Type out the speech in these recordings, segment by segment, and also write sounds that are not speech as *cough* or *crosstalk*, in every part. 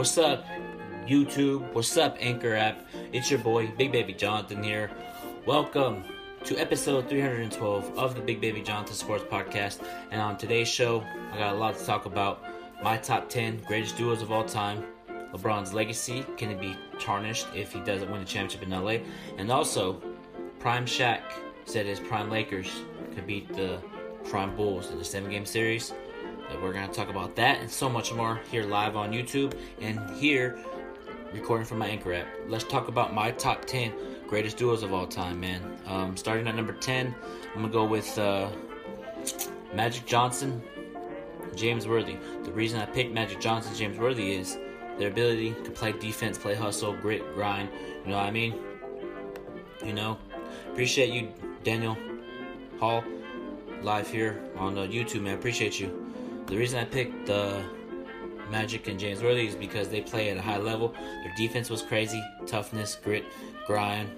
What's up, YouTube? What's up, Anchor app? It's your boy, Big Baby Jonathan here. Welcome to episode 312 of the Big Baby Jonathan Sports Podcast. And on today's show, I got a lot to talk about. My top 10 greatest duos of all time. LeBron's legacy, can it be tarnished if he doesn't win a championship in LA? And also, Prime Shaq said his Prime Lakers could beat the Prime Bulls in the seven game series. We're going to talk about that and so much more here live on YouTube and here recording from my Anchor app. Let's talk about my top 10 greatest duos of all time, man. Um, starting at number 10, I'm going to go with uh, Magic Johnson, James Worthy. The reason I picked Magic Johnson, James Worthy is their ability to play defense, play hustle, grit, grind. You know what I mean? You know, appreciate you, Daniel Hall, live here on uh, YouTube, man. Appreciate you. The reason I picked uh, Magic and James Worthy is because they play at a high level. Their defense was crazy, toughness, grit, grind.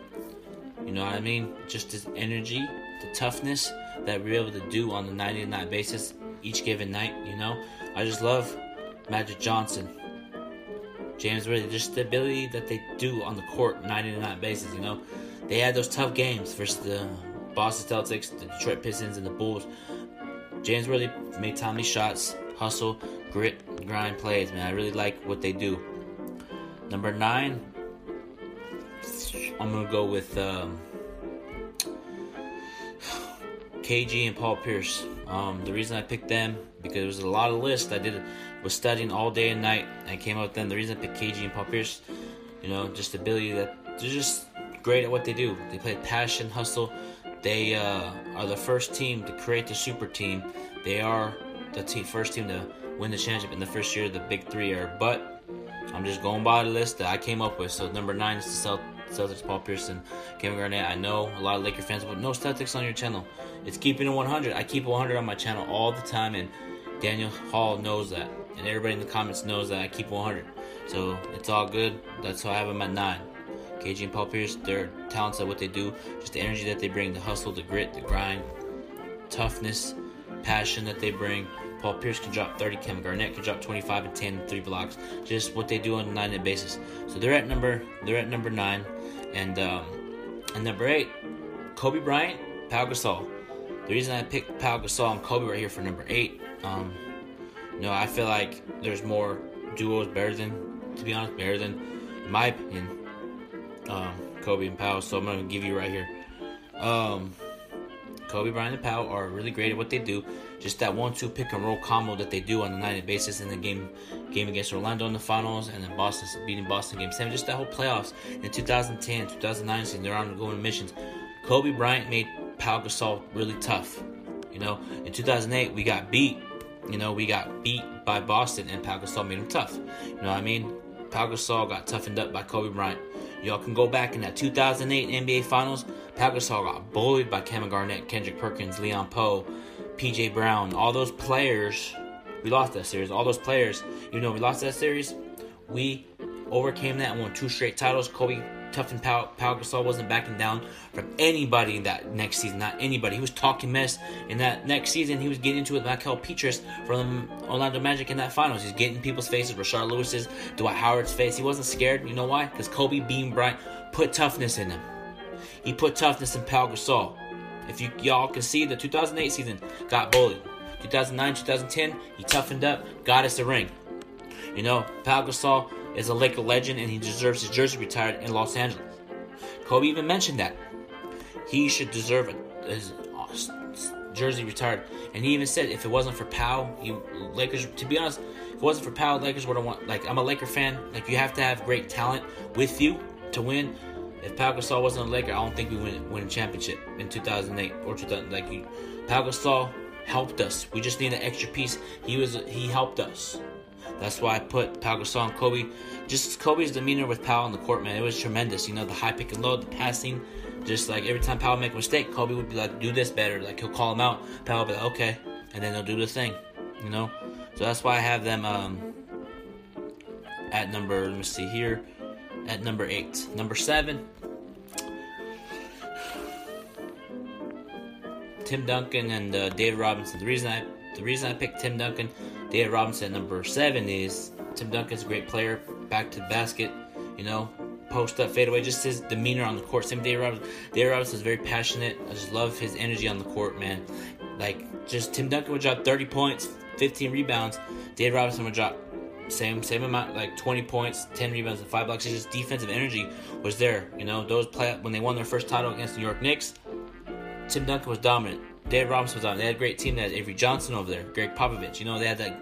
You know what I mean? Just this energy, the toughness that we're able to do on the 90 night basis each given night. You know, I just love Magic Johnson, James Worthy, just the ability that they do on the court 90 night basis. You know, they had those tough games versus the Boston Celtics, the Detroit Pistons, and the Bulls. James really made timely shots, hustle, grit, grind plays, man. I really like what they do. Number nine, I'm gonna go with um, KG and Paul Pierce. Um, the reason I picked them because there was a lot of lists I did was studying all day and night and came up with them. The reason I picked KG and Paul Pierce, you know, just the ability that they're just great at what they do. They play passion, hustle, they uh, are the first team to create the super team. They are the first team to win the championship in the first year. The big three are, but I'm just going by the list that I came up with. So number nine is the Celtics, Paul Pierce, Kevin Garnett. I know a lot of Laker fans, but no Celtics on your channel. It's keeping it 100. I keep 100 on my channel all the time, and Daniel Hall knows that, and everybody in the comments knows that I keep 100. So it's all good. That's why I have him at nine. KG and Paul Pierce, they're talents at what they do, just the energy that they bring, the hustle, the grit, the grind, toughness, passion that they bring. Paul Pierce can drop 30, Kevin Garnett can drop 25 and 10 three blocks. Just what they do on a nine night basis. So they're at number they're at number nine, and um, and number eight, Kobe Bryant, Pau Gasol. The reason I picked Pau Gasol and Kobe right here for number eight, um, you know, I feel like there's more duos better than, to be honest, better than, in my opinion, um, Kobe and Powell. So I'm gonna give you right here. Um, Kobe Bryant and Powell are really great at what they do. Just that one-two pick and roll combo that they do on a nightly basis in the game game against Orlando in the finals, and then Boston beating Boston game seven. Just that whole playoffs in 2010, 2009 season, they're on going missions. Kobe Bryant made Pau Gasol really tough. You know, in 2008 we got beat. You know, we got beat by Boston, and Pau Gasol made him tough. You know what I mean? Pau Gasol got toughened up by Kobe Bryant. Y'all can go back in that 2008 NBA Finals. Pau Gasol got bullied by Kevin Garnett, Kendrick Perkins, Leon Powe, PJ Brown. All those players, we lost that series. All those players, even though we lost that series, we overcame that and won two straight titles. Kobe Tough and Pau, Pau Gasol wasn't backing down from anybody in that next season. Not anybody. He was talking mess in that next season. He was getting into it with Mickael Pietrus from Orlando Magic in that finals. He's getting people's faces, Rashard Lewis's, Dwight Howard's face. He wasn't scared. You know why? Because Kobe Bean Bryant put toughness in him. He put toughness in Pau Gasol. If you y'all can see, the 2008 season got bullied. 2009, 2010, he toughened up, got us a ring. You know, Pau Gasol is a Laker legend and he deserves his jersey retired in Los Angeles. Kobe even mentioned that he should deserve his uh, jersey retired, and he even said if it wasn't for Powell, Lakers. To be honest, if it wasn't for Powell, Lakers would have won. Like I'm a Laker fan. Like you have to have great talent with you to win. If Pau Gasol wasn't a Laker, I don't think we win win a championship in 2008 or 2000. Like you, Pau Gasol helped us. We just need an extra piece. He was he helped us. That's why I put Pau Gasol and Kobe. Just Kobe's demeanor with Pau on the court, man, it was tremendous. You know, the high pick and low, the passing. Just like every time Pau make a mistake, Kobe would be like, do this better. Like he'll call him out. Would be like, okay. And then they'll do the thing. You know? So that's why I have them um, at number, let me see here, at number eight. Number seven, Tim Duncan and uh, David Robinson. The reason I the reason I picked Tim Duncan David Robinson number seven is Tim Duncan's a great player, back to the basket, you know, post up, fade away. Just his demeanor on the court. Same Dave Robinson. Dave Robinson is very passionate. I just love his energy on the court, man. Like just Tim Duncan would drop 30 points, 15 rebounds. Dave Robinson would drop same same amount, like 20 points, 10 rebounds, and five blocks. Just defensive energy was there. You know, those play when they won their first title against the New York Knicks. Tim Duncan was dominant. Dave Robinson was on. They had a great team. They had Avery Johnson over there, Gregg Popovich. You know, they had that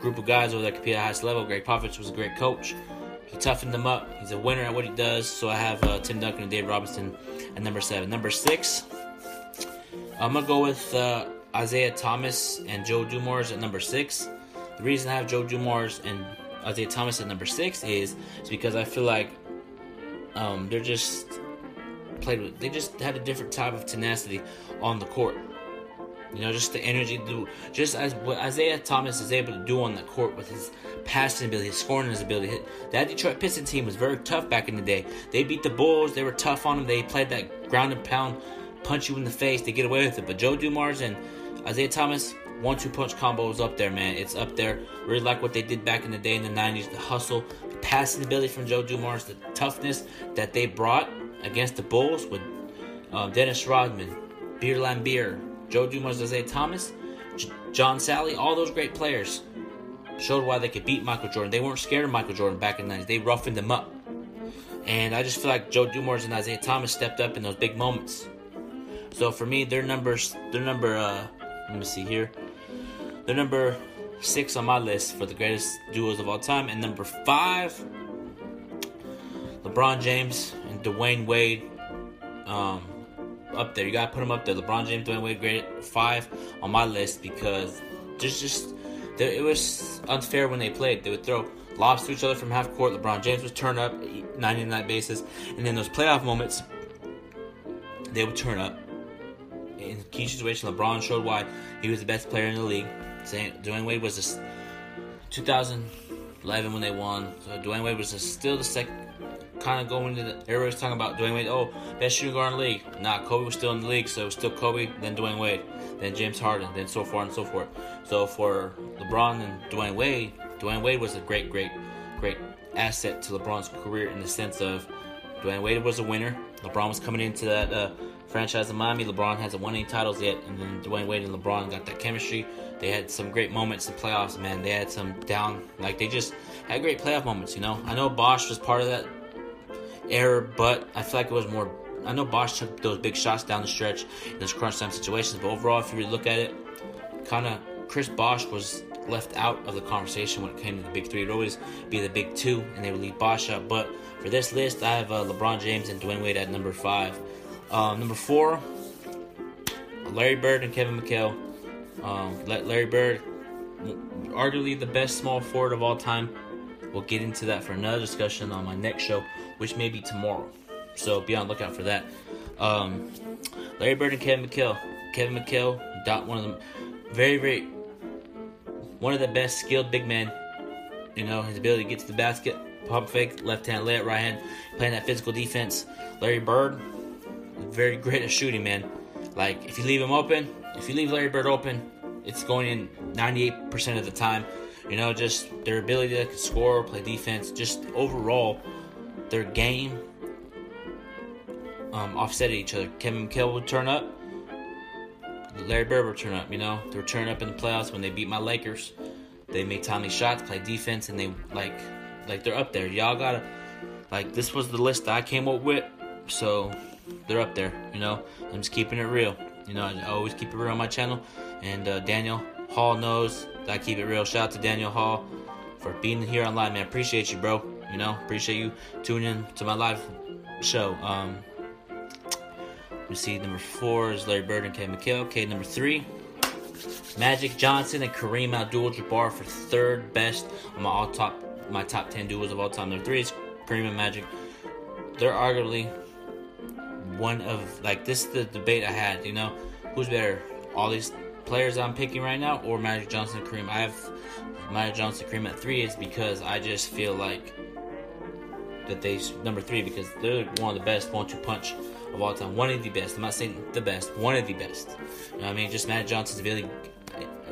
group of guys over there compete at the highest level. Gregg Popovich was a great coach. He toughened them up. He's a winner at what he does. So I have uh, Tim Duncan and Dave Robinson at number seven. Number six, I'm gonna go with uh, Isiah Thomas and Joe Dumars at number six. The reason I have Joe Dumars and Isiah Thomas at number six is, is because I feel like um, they're just played with. They just had a different type of tenacity on the court. You know, just the energy, do just as what Isiah Thomas is able to do on the court with his passing ability, his scoring his ability. That Detroit Pistons team was very tough back in the day. They beat the Bulls. They were tough on them. They played that ground and pound, punch you in the face. They get away with it. But Joe Dumars and Isiah Thomas, one-two punch combo is up there, man. It's up there. Really like what they did back in the day in the '90s. The hustle, the passing ability from Joe Dumars, the toughness that they brought against the Bulls with uh, Dennis Rodman, Bill Laimbeer, Joe Dumars, Isiah Thomas, J- John Salley, all those great players showed why they could beat Michael Jordan. They weren't scared of Michael Jordan back in the 90s. They roughened them up. And I just feel like Joe Dumars and Isiah Thomas stepped up in those big moments. So for me, their numbers, their number, uh, let me see here. They're number six on my list for the greatest duos of all time. And number five, LeBron James and Dwyane Wade. Um, up there. You gotta put them up there. LeBron James, Dwyane Wade, great five on my list because there's just it was unfair when they played. They would throw lobs to each other from half court. LeBron James would turn up 99 bases, and then those playoff moments, they would turn up. In key situation, LeBron showed why he was the best player in the league. Saying Dwyane Wade was this 2011 when they won. So Dwyane Wade was still the second kind of going into the was talking about Dwyane Wade. Oh, best shooting guard in the league. Nah, Kobe was still in the league, so it was still Kobe, then Dwyane Wade, then James Harden, then so far and so forth. So for LeBron and Dwyane Wade, Dwyane Wade was a great, great, great asset to LeBron's career in the sense of Dwyane Wade was a winner. LeBron was coming into that uh, franchise in Miami. LeBron hasn't won any titles yet, and then Dwyane Wade and LeBron got that chemistry. They had some great moments in playoffs, man. They had some down, like they just had great playoff moments. You know, I know Bosh was part of that error, but I feel like it was more. I know Bosh took those big shots down the stretch in those crunch time situations, but overall, if you really look at it, kind of Chris Bosh was left out of the conversation when it came to the big three. It would always be the big two, and they would leave Bosh out. But for this list, I have uh, LeBron James and Dwyane Wade at number five. Um, number four, Larry Bird and Kevin McHale. Um, Larry Bird, arguably the best small forward of all time. We'll get into that for another discussion on my next show, which may be tomorrow. So be on the lookout for that. Um, Larry Bird and Kevin McHale. Kevin McHale, dot one of them, very very one of the best skilled big men. You know his ability to get to the basket, pump fake, left hand layup, right hand, playing that physical defense. Larry Bird, very great at shooting, man. Like if you leave him open, if you leave Larry Bird open, it's going in 98% of the time. You know, just their ability to score, play defense, just overall, their game um, offset each other. Kevin McHale would turn up, Larry Bird would turn up. You know, they were turning up in the playoffs when they beat my Lakers. They made timely shots, play defense, and they like, like they're up there. Y'all gotta, like, this was the list I came up with, so they're up there. You know, I'm just keeping it real. You know, I always keep it real on my channel, and uh, Daniel Hall knows that I keep it real. Shout out to Daniel Hall for being here online, man. Appreciate you, bro. You know, appreciate you tuning in to my live show. Um, me see. Number four is Larry Bird and Kevin McHale. Okay, number three, Magic Johnson and Kareem Abdul-Jabbar for third best on my all top my top ten duos of all time. Number three is Kareem and Magic. They're arguably one of like this is the debate I had. You know, who's better? All these players I'm picking right now, or Magic Johnson and Kareem? I have Magic Johnson Kareem at three is because I just feel like that they number three because they're one of the best one-two punch of all time. One of the best. I'm not saying the best. One of the best. You know I mean? Just Magic Johnson's ability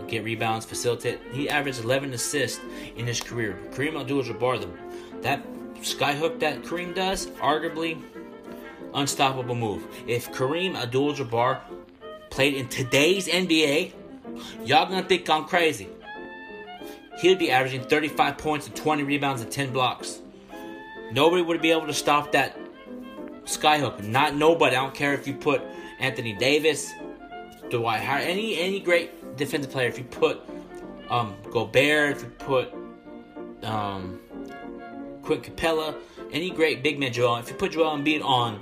get rebounds, facilitate. He averaged 11 assists in his career. Kareem Abdul-Jabbar, the, that skyhook that Kareem does, arguably unstoppable move. If Kareem Abdul-Jabbar played in today's NBA, y'all gonna think I'm crazy. He'd be averaging 35 points and 20 rebounds and 10 blocks. Nobody would be able to stop that skyhook. Not nobody. I don't care if you put Anthony Davis, Dwight Howard, any any great defensive player. If you put um, Gobert, if you put um, Clint Capela, any great big man Joel. If you put Joel Embiid on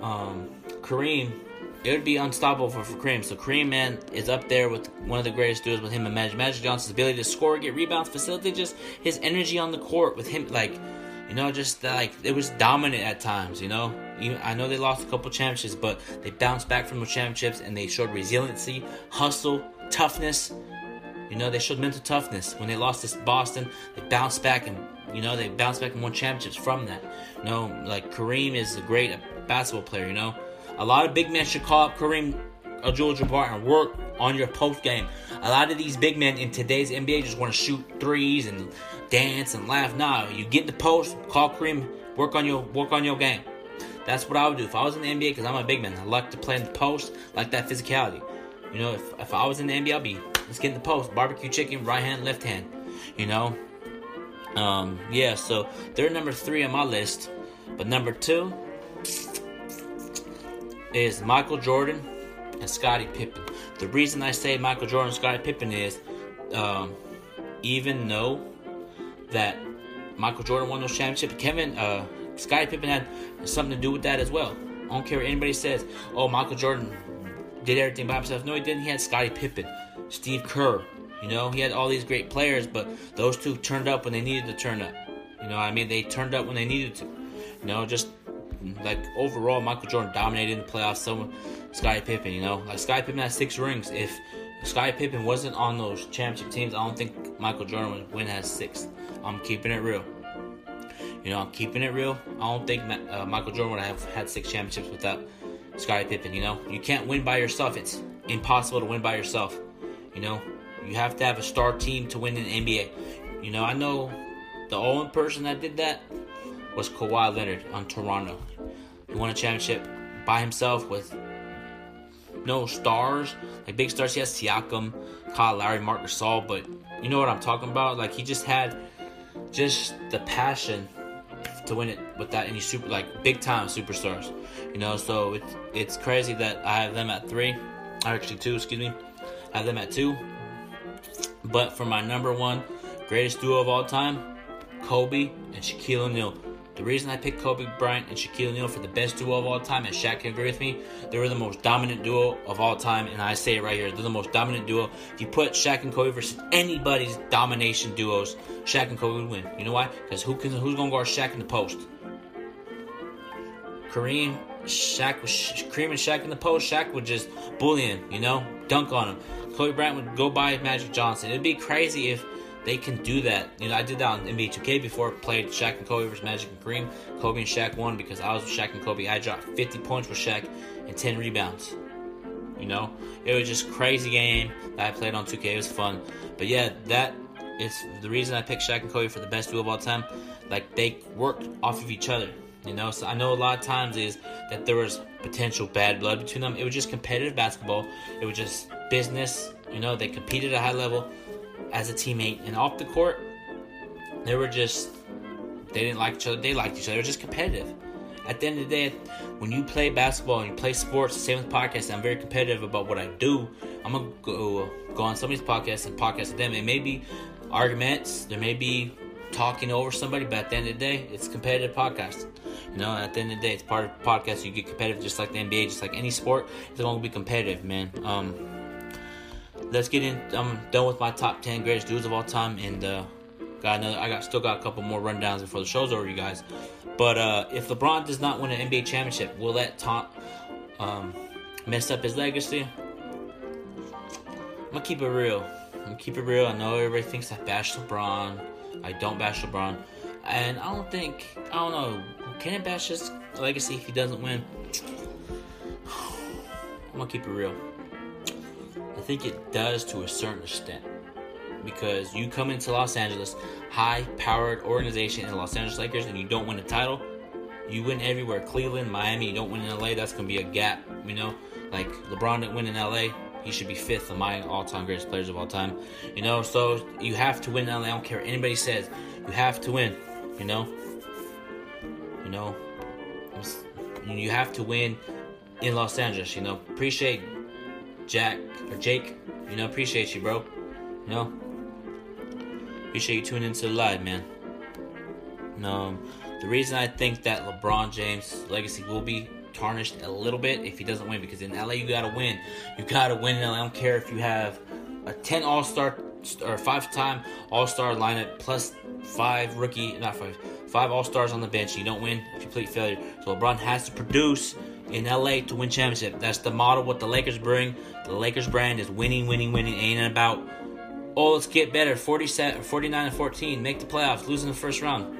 um, Kareem, it would be unstoppable for, for Kareem. So Kareem, man, is up there with one of the greatest duos with him and Magic. Magic Johnson's ability to score, get rebounds, facilitate, just his energy on the court with him, like, you know, just like it was dominant at times. You know, I know they lost a couple championships, but they bounced back from the championships and they showed resiliency, hustle, toughness. You know, they showed mental toughness when they lost to Boston. They bounced back and you know they bounced back and won championships from that. You know, like Kareem is a great basketball player. You know, a lot of big men should call up Kareem Abdul-Jabbar and work on your post game. A lot of these big men in today's NBA just want to shoot threes and dance and laugh. Nah, you get the post, call Kareem, work on your work on your game. That's what I would do if I was in the NBA because I'm a big man. I like to play in the post, like that physicality. You know, if, if I was in the NBA, I'd be let's get in the post, barbecue chicken, right hand, left hand. You know, um, yeah. So they're number three on my list, but number two is Michael Jordan and Scottie Pippen. The reason I say Michael Jordan and Scottie Pippen is um, even though that Michael Jordan won those championships, Kevin, uh, Scottie Pippen had something to do with that as well. I don't care what anybody says. Oh, Michael Jordan did everything by himself. No, he didn't. He had Scottie Pippen, Steve Kerr. You know, he had all these great players, but those two turned up when they needed to turn up. You know, I mean, they turned up when they needed to. You know, just like overall, Michael Jordan dominated in the playoffs. So Scottie Pippen, you know, like Scottie Pippen had six rings. If Scottie Pippen wasn't on those championship teams, I don't think Michael Jordan would win as six. I'm keeping it real. You know, I'm keeping it real. I don't think uh, Michael Jordan would have had six championships without Scottie Pippen. You know, you can't win by yourself. It's impossible to win by yourself. You know, you have to have a star team to win in the NBA. You know, I know the only person that did that was Kawhi Leonard on Toronto. He won a championship by himself with no stars, like big stars. He has Siakam, Kyle Lowry, Marc Gasol, but you know what I'm talking about. Like he just had just the passion to win it without any super like big time superstars. You know, so it's it's crazy that I have them at three, actually two, excuse me. I have them at two. But for my number one greatest duo of all time, Kobe and Shaquille O'Neal. The reason I picked Kobe Bryant and Shaquille O'Neal for the best duo of all time, and Shaq can agree with me, they were the most dominant duo of all time, and I say it right here, they're the most dominant duo. If you put Shaq and Kobe versus anybody's domination duos, Shaq and Kobe would win. You know why? Because who can who's gonna guard Shaq in the post? Kareem, Shaq Kareem and Shaq in the post. Shaq would just bully him, you know, dunk on him. Kobe Bryant would go by Magic Johnson. It'd be crazy if they can do that. You know, I did that on NBA 2K before. Played Shaq and Kobe versus Magic and Kareem. Kobe and Shaq won because I was with Shaq and Kobe. I dropped 50 points with Shaq and 10 rebounds. You know, it was just crazy game that I played on 2K. It was fun. But yeah, that is the reason I picked Shaq and Kobe for the best duo of all time. Like they worked off of each other. You know, so I know a lot of times is that there was potential bad blood between them. It was just competitive basketball. It was just business. You know, they competed at a high level as a teammate, and off the court, they were just they didn't like each other. They liked each other. They were just competitive. At the end of the day, when you play basketball and you play sports, same with podcasts. I'm very competitive about what I do. I'm gonna go go on somebody's podcast and podcast with them. It may be arguments. There may be talking over somebody, but at the end of the day, it's competitive podcast. You know, at the end of the day, it's part of podcast. You get competitive, just like the NBA, just like any sport. It's gonna be competitive, man. Um, let's get in. I'm done with my top ten greatest dudes of all time, and uh, got another. I got still got a couple more rundowns before the show's over, you guys. But uh, if LeBron does not win an NBA championship, will that Tom um, mess up his legacy? I'm gonna keep it real. I'm gonna keep it real. I know everybody thinks I bash LeBron. I don't bash LeBron, and I don't think I don't know. Can it bash his legacy if he doesn't win? *sighs* I'm gonna keep it real. Think it does to a certain extent because you come into Los Angeles, high-powered organization in Los Angeles Lakers, and you don't win a title. You win everywhere. Cleveland, Miami, you don't win in LA. That's gonna be a gap. You know, like LeBron didn't win in LA. He should be fifth on my all-time greatest players of all time. You know, so you have to win in LA. I don't care what anybody says. You have to win. You know. You know. You have to win in Los Angeles. You know. Appreciate Jack or Jake. You know. Appreciate you, bro. You know. Appreciate you tuning into the live, man. No, um, the reason I think that LeBron James' legacy will be tarnished a little bit if he doesn't win, because in LA you gotta win. You gotta win in LA. I don't care if you have a 10 All Star or five time All Star lineup plus five rookie, not five, five All Stars on the bench. You don't win, if you complete failure. So LeBron has to produce in LA to win championship. That's the model. What the Lakers bring. The Lakers brand is winning, winning, winning. Ain't about oh let's get better. 47, 49 and 14, make the playoffs, losing the first round.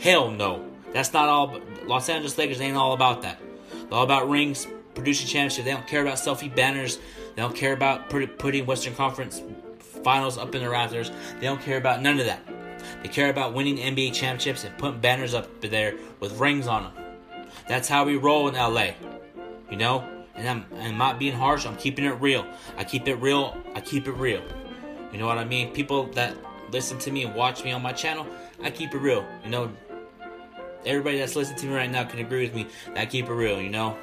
Hell no. That's not all. Los Angeles Lakers ain't all about that. They're all about rings, producing championships. They don't care about selfie banners. They don't care about putting Western Conference finals up in the rafters. They don't care about none of that. They care about winning NBA championships and putting banners up there with rings on them. That's how we roll in LA. You know? And I'm, I'm not being harsh. I'm keeping it real. I keep it real. I keep it real. You know what I mean? People that listen to me and watch me on my channel, I keep it real. You know, everybody that's listening to me right now can agree with me that I keep it real, you know?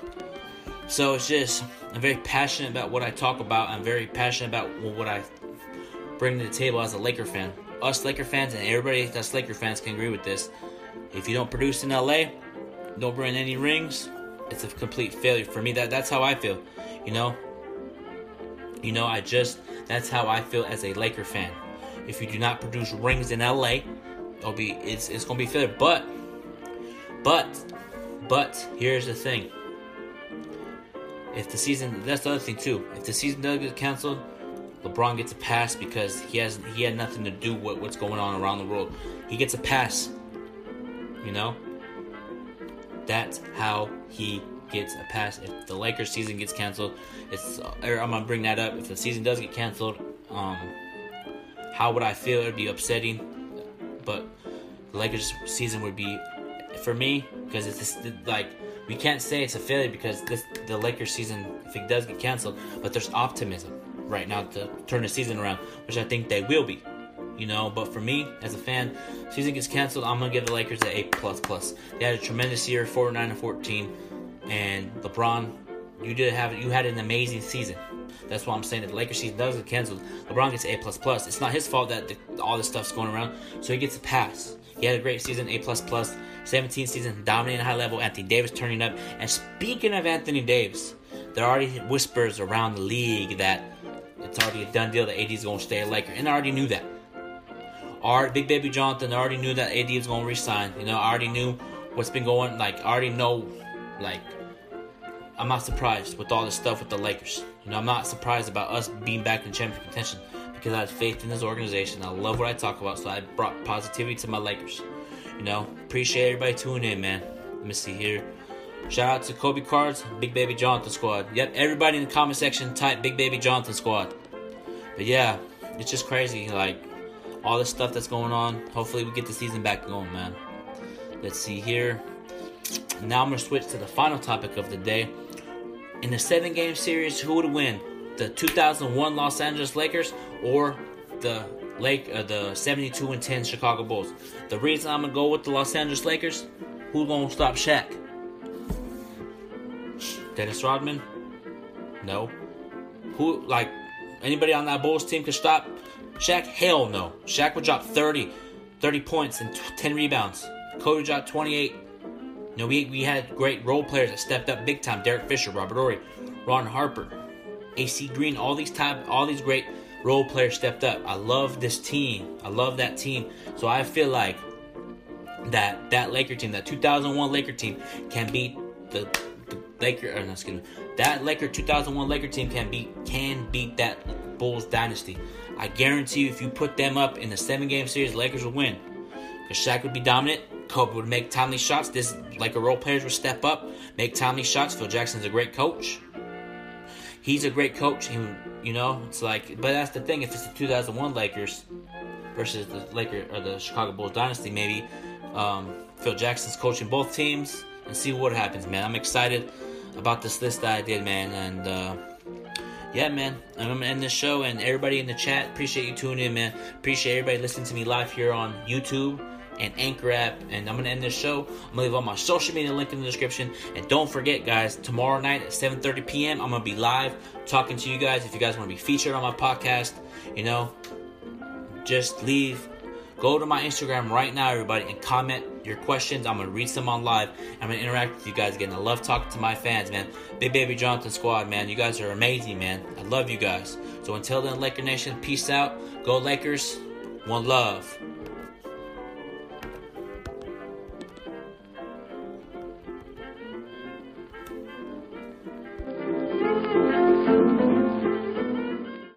So it's just, I'm very passionate about what I talk about. I'm very passionate about what I bring to the table as a Laker fan. Us Laker fans and everybody that's Laker fans can agree with this. If you don't produce in LA, don't bring any rings, it's a complete failure for me. That that's how I feel. You know? You know, I just that's how I feel as a Laker fan. If you do not produce rings in LA, it'll be it's it's gonna be failure. But but but here's the thing. If the season that's the other thing too. If the season does get canceled, LeBron gets a pass because he has he had nothing to do with what's going on around the world. He gets a pass. You know? That's how he gets a pass. If the Lakers season gets canceled, it's I'm gonna bring that up. If the season does get canceled, um, how would I feel? It'd be upsetting, but the Lakers season would be for me because it's like we can't say it's a failure because this the Lakers season if it does get canceled, but there's optimism right now to turn the season around, which I think they will be. You know, but for me as a fan, season gets canceled, I'm gonna give the Lakers an A plus plus. They had a tremendous year, 49 and 14, and LeBron, you did have you had an amazing season. That's why I'm saying that the Lakers season does get canceled. LeBron gets A plus plus. It's not his fault that the, all this stuff's going around, so he gets a pass. He had a great season, A plus plus. 17 season, dominating high level. Anthony Davis turning up. And speaking of Anthony Davis, there are already whispers around the league that it's already a done deal that AD is going to stay a Laker, and I already knew that. Our Big Baby Jonathan already knew that AD was to resign. You know, I already knew what's been going. Like, I already know. Like, I'm not surprised with all this stuff with the Lakers. You know, I'm not surprised about us being back in championship contention because I have faith in this organization. I love what I talk about, so I brought positivity to my Lakers. You know, appreciate everybody tuning in, man. Let me see here. Shout out to Kobe Cards, Big Baby Jonathan Squad. Yep, everybody in the comment section type Big Baby Jonathan Squad. But yeah, it's just crazy. Like, all the stuff that's going on. Hopefully, we get the season back going, man. Let's see here. Now I'm to switch to the final topic of the day. In the seven game series, who would win? The 2001 Los Angeles Lakers or the Lake uh, the 72 and 10 Chicago Bulls. The reason I'm gonna go with the Los Angeles Lakers, who's gonna stop Shaq? Dennis Rodman? No. Who like anybody on that Bulls team could stop Shaq? Hell no. Shaq would drop 30, 30 points and 10 rebounds. Kobe dropped 28. You know, we, we had great role players that stepped up big time. Derek Fisher, Robert Horry, Ron Harper, AC Green, all these type, all these great role players stepped up. I love this team. I love that team. So I feel like that that Laker team, that 2001 Laker team, can beat the, the Laker. Or, no, excuse me, that Laker 2001 Laker team can beat can beat that Bulls dynasty. I guarantee you, if you put them up in a seven game series, Lakers will win. Because Shaq would be dominant. Kobe would make timely shots. This like a role players would step up, make timely shots. Phil Jackson's a great coach. he's a great coach. He, you know, it's like, but that's the thing. If it's the 2001 Lakers versus the Laker or the Chicago Bulls dynasty, maybe um, Phil Jackson's coaching both teams and see what happens, man. I'm excited about this list that I did, man, and. Uh, yeah, man, I'm gonna end this show, and everybody in the chat, appreciate you tuning in, man. Appreciate everybody listening to me live here on YouTube and Anchor app. And I'm gonna end this show. I'm gonna leave all my social media link in the description. And don't forget, guys, tomorrow night at 7:30 p.m. I'm gonna be live talking to you guys. If you guys want to be featured on my podcast, you know, just leave. Go to my Instagram right now, everybody, and comment your questions. I'm gonna read some on live. I'm gonna interact with you guys again. I love talking to my fans, man. Big Baby Jonathan Squad, man. You guys are amazing, man. I love you guys. So until then, Laker Nation, peace out. Go Lakers. One love.